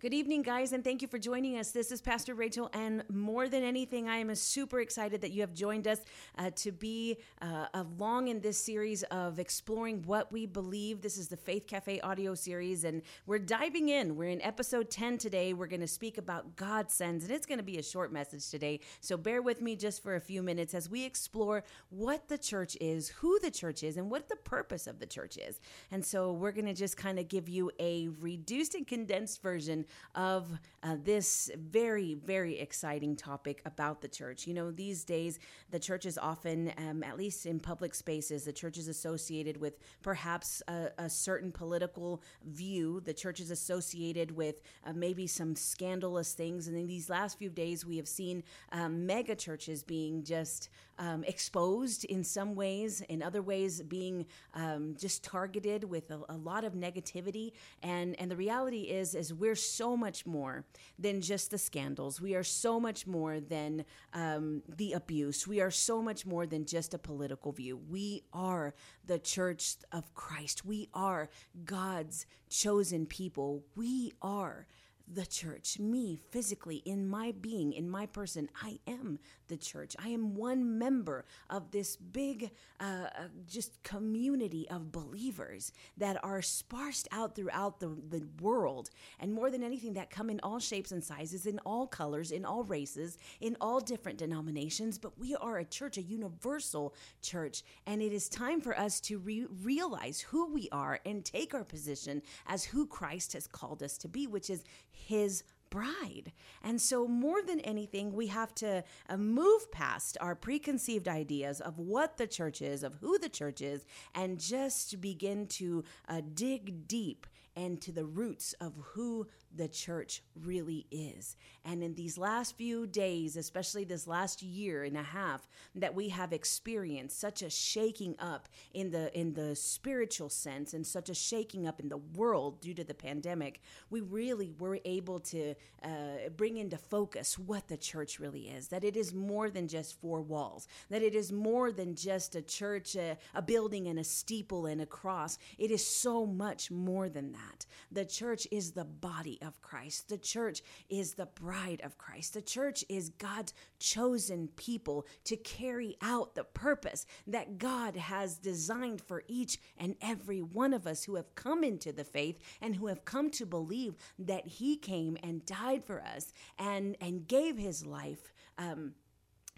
Good evening, guys, and thank you for joining us. This is Pastor Rachael, and more than anything, I am super excited that you have joined us uh, to be uh, along in this series of exploring what we believe. This is the Faith Cafe audio series, and we're diving in. We're in episode 10 today. We're going to speak about God sends, and it's going to be a short message today. So bear with me just for a few minutes as we explore what the church is, who the church is, and what the purpose of the church is. And so we're going to just kind of give you a reduced and condensed version of uh, this very, very exciting topic about the church. You know, these days, the church is often, um, at least in public spaces, the church is associated with perhaps a, a certain political view. The church is associated with uh, maybe some scandalous things. And in these last few days, we have seen um, mega churches being just um, exposed in some ways, in other ways, being um, just targeted with a, a lot of negativity. And, and the reality is, is we're so much more than just the scandals. We are so much more than um, the abuse. We are so much more than just a political view. We are the church of Christ. We are God's chosen people. We are the church. Me, physically, in my being, in my person, I am the church. I am one member of this big, uh, uh, just community of believers that are sparsed out throughout the, the world. And more than anything, that come in all shapes and sizes, in all colors, in all races, in all different denominations. But we are a church, a universal church. And it is time for us to re- realize who we are and take our position as who Christ has called us to be, which is his bride. And so, more than anything, we have to uh, move past our preconceived ideas of what the church is, of who the church is, and just begin to uh, dig deep and to the roots of who the church really is. And in these last few days, especially this last year and a half that we have experienced such a shaking up in the in the spiritual sense and such a shaking up in the world due to the pandemic, we really were able to uh, bring into focus what the church really is. That it is more than just four walls. That it is more than just a church, a, a building, and a steeple and a cross. It is so much more than that. The church is the body of Christ. The church is the bride of Christ. The church is God's chosen people to carry out the purpose that God has designed for each and every one of us who have come into the faith and who have come to believe that He came and died for us and, and gave His life. Um,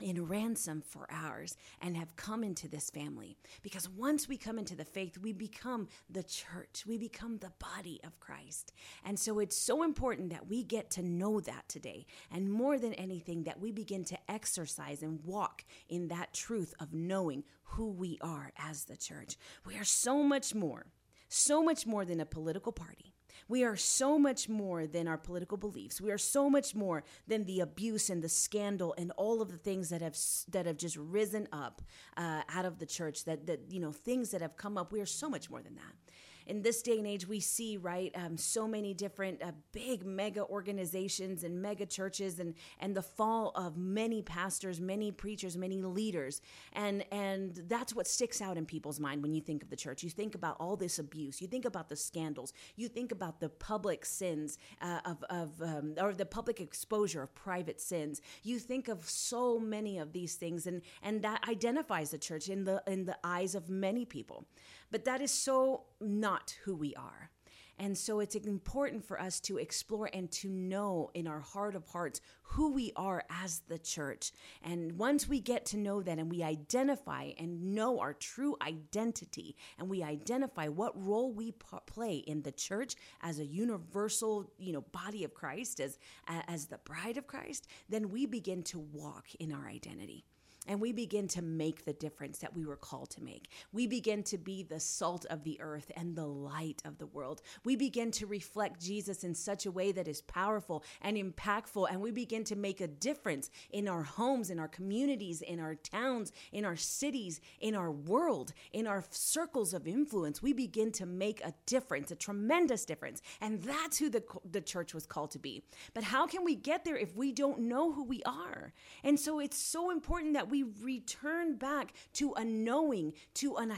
in ransom for ours and have come into this family. Because once we come into the faith, we become the church, we become the body of Christ. And so it's so important that we get to know that today. And more than anything, that we begin to exercise and walk in that truth of knowing who we are as the church. We are so much more, so much more than a political party. We are so much more than our political beliefs. We are so much more than the abuse and the scandal and all of the things that have that have just risen up uh, out of the church. That that you know things that have come up. We are so much more than that in this day and age, we see, right, um, so many different uh, big mega organizations and mega churches and, and the fall of many pastors, many preachers, many leaders. And, and that's what sticks out in people's mind when you think of the church. You think about all this abuse, you think about the scandals, you think about the public sins uh, of, of um, or the public exposure of private sins. You think of so many of these things, and, and that identifies the church in the, in the eyes of many people. But that is so not who we are. And so it's important for us to explore and to know in our heart of hearts who we are as the church. And once we get to know that and we identify and know our true identity and we identify what role we play in the church as a universal, you know, body of Christ as as the bride of Christ, then we begin to walk in our identity and we begin to make the difference that we were called to make. We begin to be the salt of the earth and the light of the world. We begin to reflect Jesus in such a way that is powerful and impactful, and we begin to make a difference in our homes, in our communities, in our towns, in our cities, in our world, in our circles of influence. We begin to make a difference, a tremendous difference. And that's who the, the church was called to be. But how can we get there if we don't know who we are? And so it's so important that we return back to a knowing, to an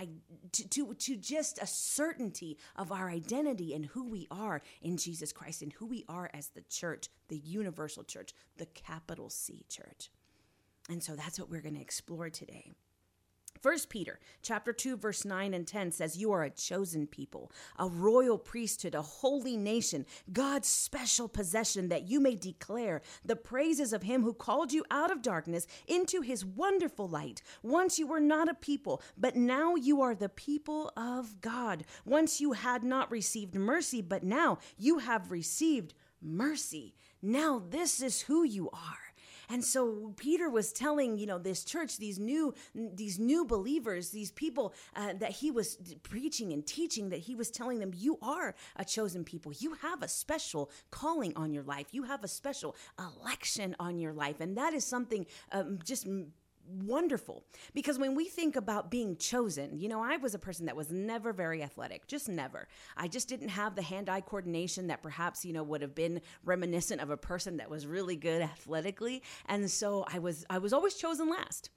to, to, to just a certainty of our identity and who we are in Jesus Christ and who we are as the church, the universal church, the capital C church. And so that's what we're going to explore today. First Peter chapter 2 verse 9 and 10 says you are a chosen people, a royal priesthood, a holy nation, God's special possession that you may declare the praises of him who called you out of darkness into his wonderful light. Once you were not a people, but now you are the people of God. Once you had not received mercy, but now you have received mercy. Now this is who you are. And so Peter was telling, you know, this church, these new these new believers, these people uh, that he was preaching and teaching that he was telling them you are a chosen people. You have a special calling on your life. You have a special election on your life. And that is something um, just wonderful because when we think about being chosen, you know, I was a person that was never very athletic, just never. I just didn't have the hand eye coordination that perhaps, you know, would have been reminiscent of a person that was really good athletically. And so I was I was always chosen last.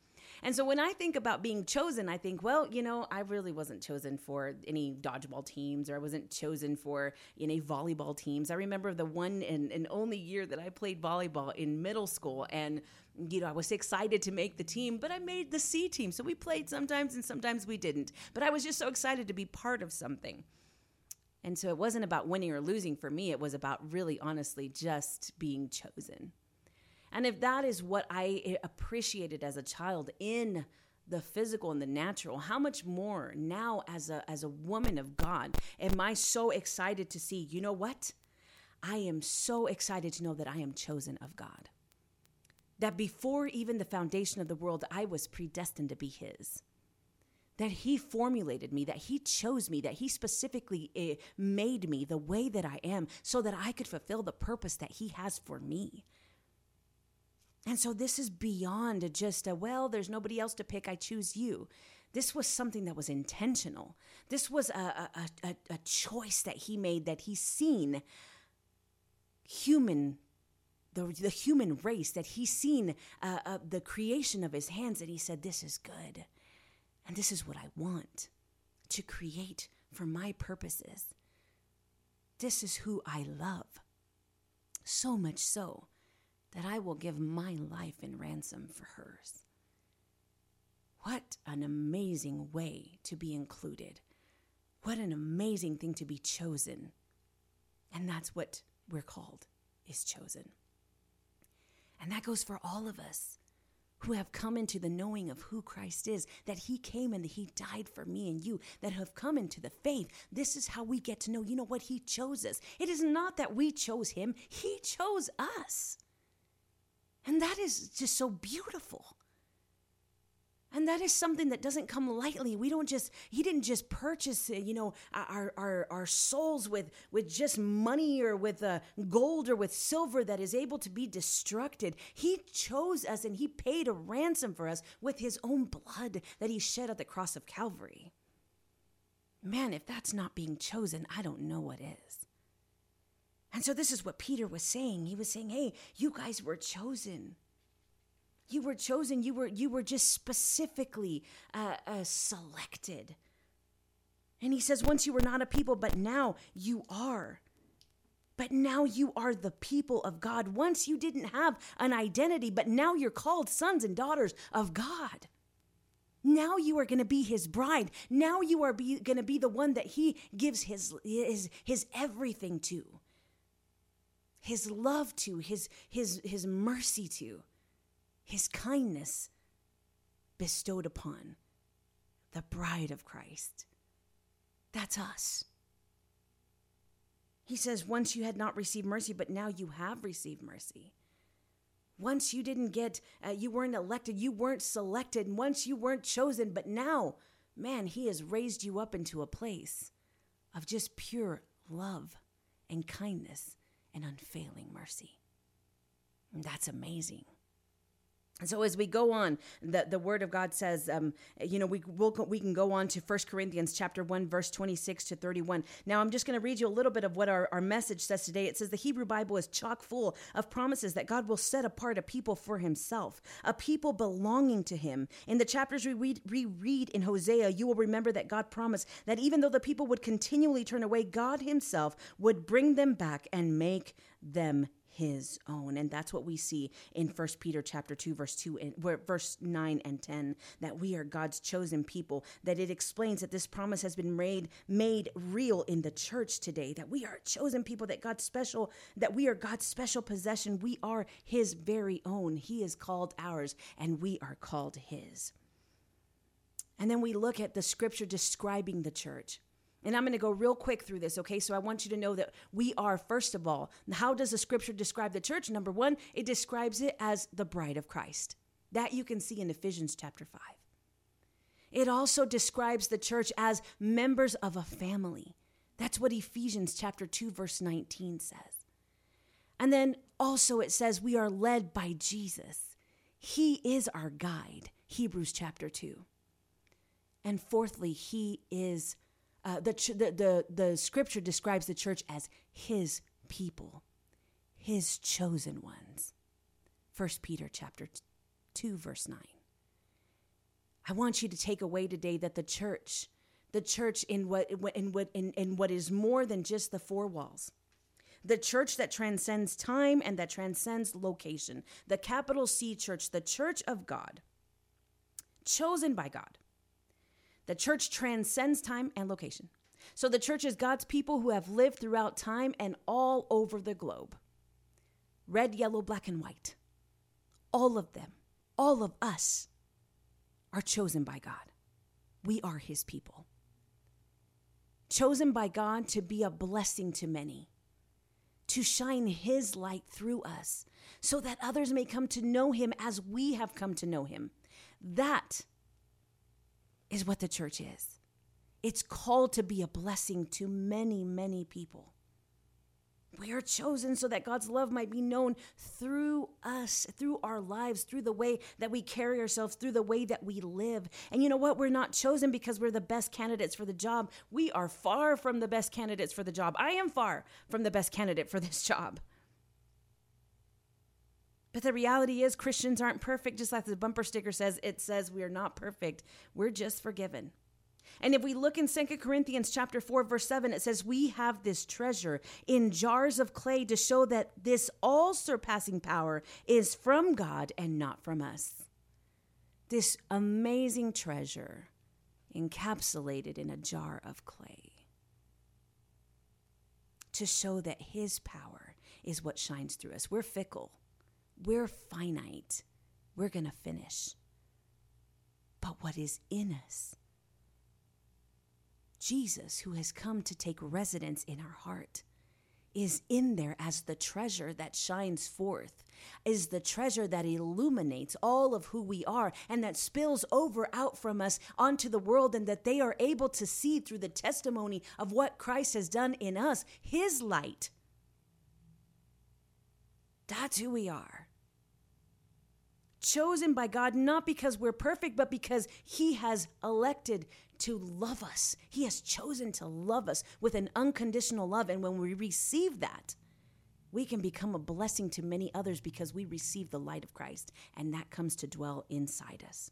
And so when I think about being chosen, I think, well, you know, I really wasn't chosen for any dodgeball teams or I wasn't chosen for any volleyball teams. I remember the one and, and only year that I played volleyball in middle school and you know, I was excited to make the team, but I made the C team. So we played sometimes and sometimes we didn't. But I was just so excited to be part of something. And so it wasn't about winning or losing for me. It was about really honestly just being chosen. And if that is what I appreciated as a child in the physical and the natural, how much more now as a as a woman of God am I so excited to see, you know what? I am so excited to know that I am chosen of God. That before even the foundation of the world, I was predestined to be his that he formulated me, that he chose me, that he specifically eh, made me the way that I am so that I could fulfill the purpose that he has for me. And so this is beyond just a, well, there's nobody else to pick, I choose you. This was something that was intentional. This was a, a, a, a choice that he made that he's seen human the, the human race that he's seen uh, uh, the creation of his hands and he said this is good and this is what i want to create for my purposes this is who i love so much so that I will give my life in ransom for hers. What an amazing way to be included. What an amazing thing to be chosen. And that's what we're called, is chosen. And that goes for all of us who have come into the knowing of who Christ is, that He came and that He died for me and you, that have come into the faith. This is how we get to know, you know what? He chose us. It is not that we chose Him, He chose us. And that is just so beautiful. And that is something that doesn't come lightly. We don't just, he didn't just purchase, you know, our, our, our souls with, with just money or with uh, gold or with silver that is able to be destructed. He chose us and he paid a ransom for us with his own blood that he shed at the cross of Calvary. Man, if that's not being chosen, I don't know what is. And so this is what Peter was saying. He was saying, "Hey, you guys were chosen. You were chosen. You were you were just specifically uh, uh, selected." And he says, "Once you were not a people, but now you are." But now you are the people of God. Once you didn't have an identity, but now you're called sons and daughters of God. Now you are going to be his bride. Now you are going to be the one that he gives his, his, his everything to his love to, his, his, his mercy to, his kindness bestowed upon the bride of Christ. That's us. He says, Once you had not received mercy, but now you have received mercy. Once you didn't get, uh, you weren't elected, you weren't selected, once you weren't chosen, but now, man, He has raised you up into a place of just pure love and kindness and unfailing mercy. That's amazing. So as we go on, the, the word of God says, um, you know, we we'll, we can go on to 1 Corinthians chapter 1, verse 26 to 31. Now, I'm just going to read you a little bit of what our, our message says today. It says the Hebrew Bible is chock full of promises that God will set apart a people for himself, a people belonging to him. In the chapters we read, reread in Hosea, you will remember that God promised that even though the people would continually turn away, God himself would bring them back and make them his own. And that's what we see in First peter chapter 2 verse 2 and verse 9 and 10 that we are god's chosen people that it explains that this promise has been made made real in the church today that we are chosen people that god's special that we are god's special possession. We are his very own. He is called ours and we are called his. And then we look at the scripture describing the church and I'm going to go real quick through this, okay? So I want you to know that we are, first of all, how does the scripture describe the church? Number one, it describes it as the bride of Christ. That you can see in Ephesians chapter 5. It also describes the church as members of a family. That's what Ephesians chapter 2 verse 19 says. And then also it says we are led by Jesus. He is our guide. Hebrews chapter 2. And fourthly, he is uh, the, the, the, the scripture describes the church as his people, his chosen ones. 1 Peter chapter 2 verse 9. I want you to take away today that the church, the church in what in what in, in what is more than just the four walls. The church that transcends time and that transcends location. The capital C church, the church of God, chosen by God the church transcends time and location. So the church is God's people who have lived throughout time and all over the globe red, yellow, black, and white. All of them, all of us are chosen by God. We are his people. Chosen by God to be a blessing to many, to shine his light through us, so that others may come to know him as we have come to know him. That is what the church is. It's called to be a blessing to many, many people. We are chosen so that God's love might be known through us, through our lives, through the way that we carry ourselves, through the way that we live. And you know what? We're not chosen because we're the best candidates for the job. We are far from the best candidates for the job. I am far from the best candidate for this job. But the reality is, Christians aren't perfect, just like the bumper sticker says. It says we are not perfect, we're just forgiven. And if we look in 2 Corinthians chapter 4 verse 7 it says we have this treasure in jars of clay to show that this all surpassing power is from God and not from us. This amazing treasure encapsulated in a jar of clay to show that his power is what shines through us. We're fickle. We're finite. We're going to finish. But what is in us? Jesus, who has come to take residence in our heart, is in there as the treasure that shines forth, is the treasure that illuminates all of who we are and that spills over out from us onto the world, and that they are able to see through the testimony of what Christ has done in us, His light. That's who we are chosen by God not because we're perfect, but because He has elected to love us. He has chosen to love us with an unconditional love. And when we receive that, we can become a blessing to many others because we receive the light of Christ, and that comes to dwell inside us.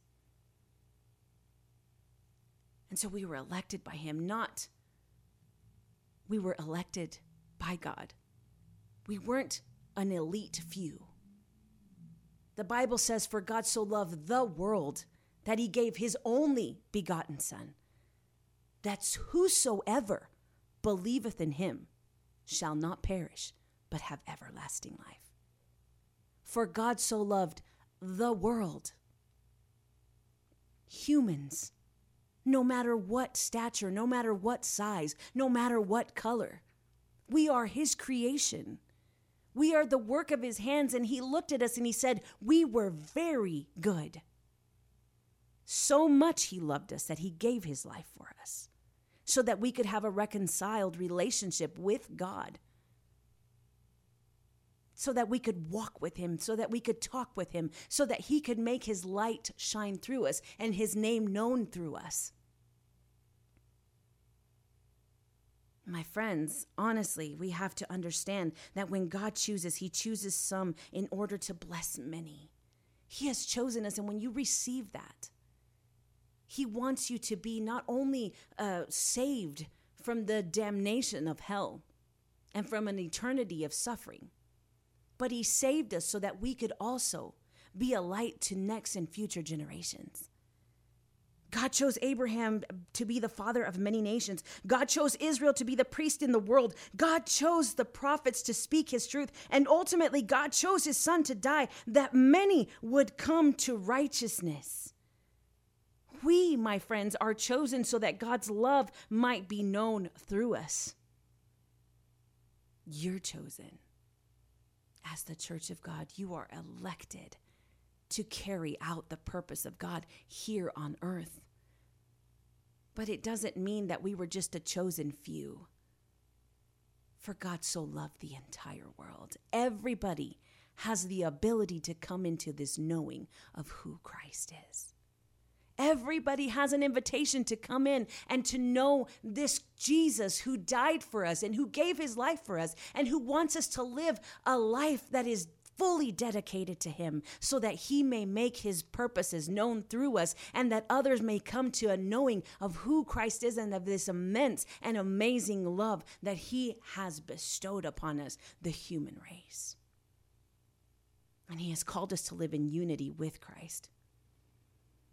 And so we were elected by Him, not we were elected by God. We weren't an elite few. The Bible says, For God so loved the world that he gave his only begotten Son, that whosoever believeth in him shall not perish, but have everlasting life. For God so loved the world, humans, no matter what stature, no matter what size, no matter what color. We are his creation. We are the work of his hands. And he looked at us and he said, We were very good. So much he loved us that he gave his life for us so that we could have a reconciled relationship with God. so that we could walk with him, so that we could talk with him, so that he could make his light shine through us and his name known through us. My friends, honestly, we have to understand that when God chooses, He chooses some in order to bless many. He has chosen us, and when you receive that, He wants you to be not only uh, saved from the damnation of hell and from an eternity of suffering, but He saved us so that we could also be a light to next and future generations. God chose Abraham to be the father of many nations. God chose Israel to be the priest in the world. God chose the prophets to speak his truth. And ultimately, God chose his son to die that many would come to righteousness. We, my friends, are chosen so that God's love might be known through us. You're chosen. As the church of God, you are elected to carry out the purpose of God here on earth. But it doesn't mean that we were just a chosen few. For God so loved the entire world. Everybody has the ability to come into this knowing of who Christ is. Everybody has an invitation to come in and to know this Jesus who died for us and who gave his life for us and who wants us to live a life that is fully dedicated to Him so that He may make His purposes known through us and that others may come to a knowing of who Christ is and of this immense and amazing love that He has bestowed upon us, the human race. And He has called us to live in unity with Christ.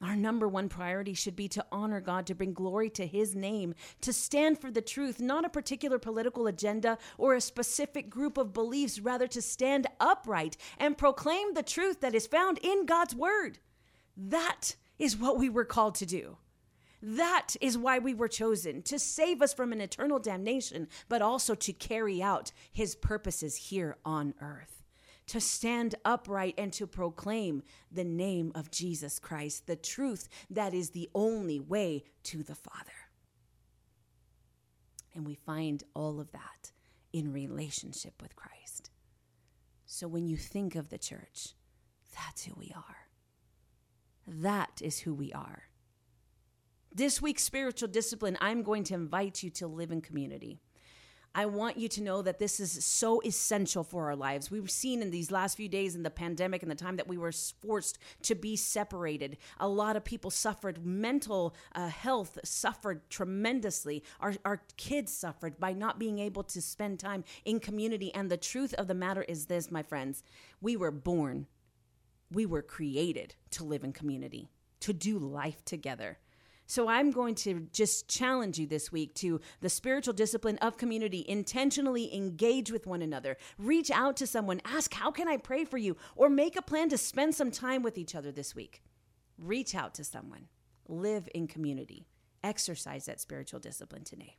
Our number one priority should be to honor God, to bring glory to His name, to stand for the truth, not a particular political agenda or a specific group of beliefs, rather, to stand upright and proclaim the truth that is found in God's Word. That is what we were called to do. That is why we were chosen to save us from an eternal damnation, but also to carry out His purposes here on earth to stand upright and to proclaim the name of Jesus Christ, the truth that is the only way to the Father. And we find all of that in relationship with Christ. So when you think of the church, that's who we are. That is who we are. This week's spiritual discipline, I'm going to invite you to live in community. I want you to know that this is so essential for our lives. We've seen in these last few days in the pandemic and the time that we were forced to be separated, a lot of people suffered. Mental uh, health suffered tremendously. Our, our kids suffered by not being able to spend time in community. And the truth of the matter is this, my friends we were born, we were created to live in community, to do life together. So I'm going to just challenge you this week to the spiritual discipline of community. Intentionally engage with one another. Reach out to someone. Ask, How can I pray for you? Or make a plan to spend some time with each other this week. Reach out to someone. Live in community. Exercise that spiritual discipline today.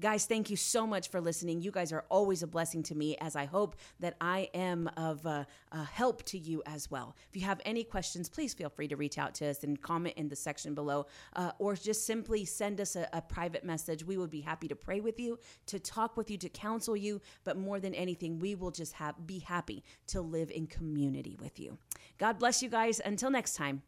Guys, thank you so much for listening. You guys are always a blessing to me, as I hope that I am of uh, uh, help to you as well. If you have any questions, please feel free to reach out to us and comment in the section below, uh, or just simply send us a, a private message. We would be happy to pray with you, to talk with you, to counsel you. But more than anything, we will just have, be happy to live in community with you. God bless you guys. Until next time.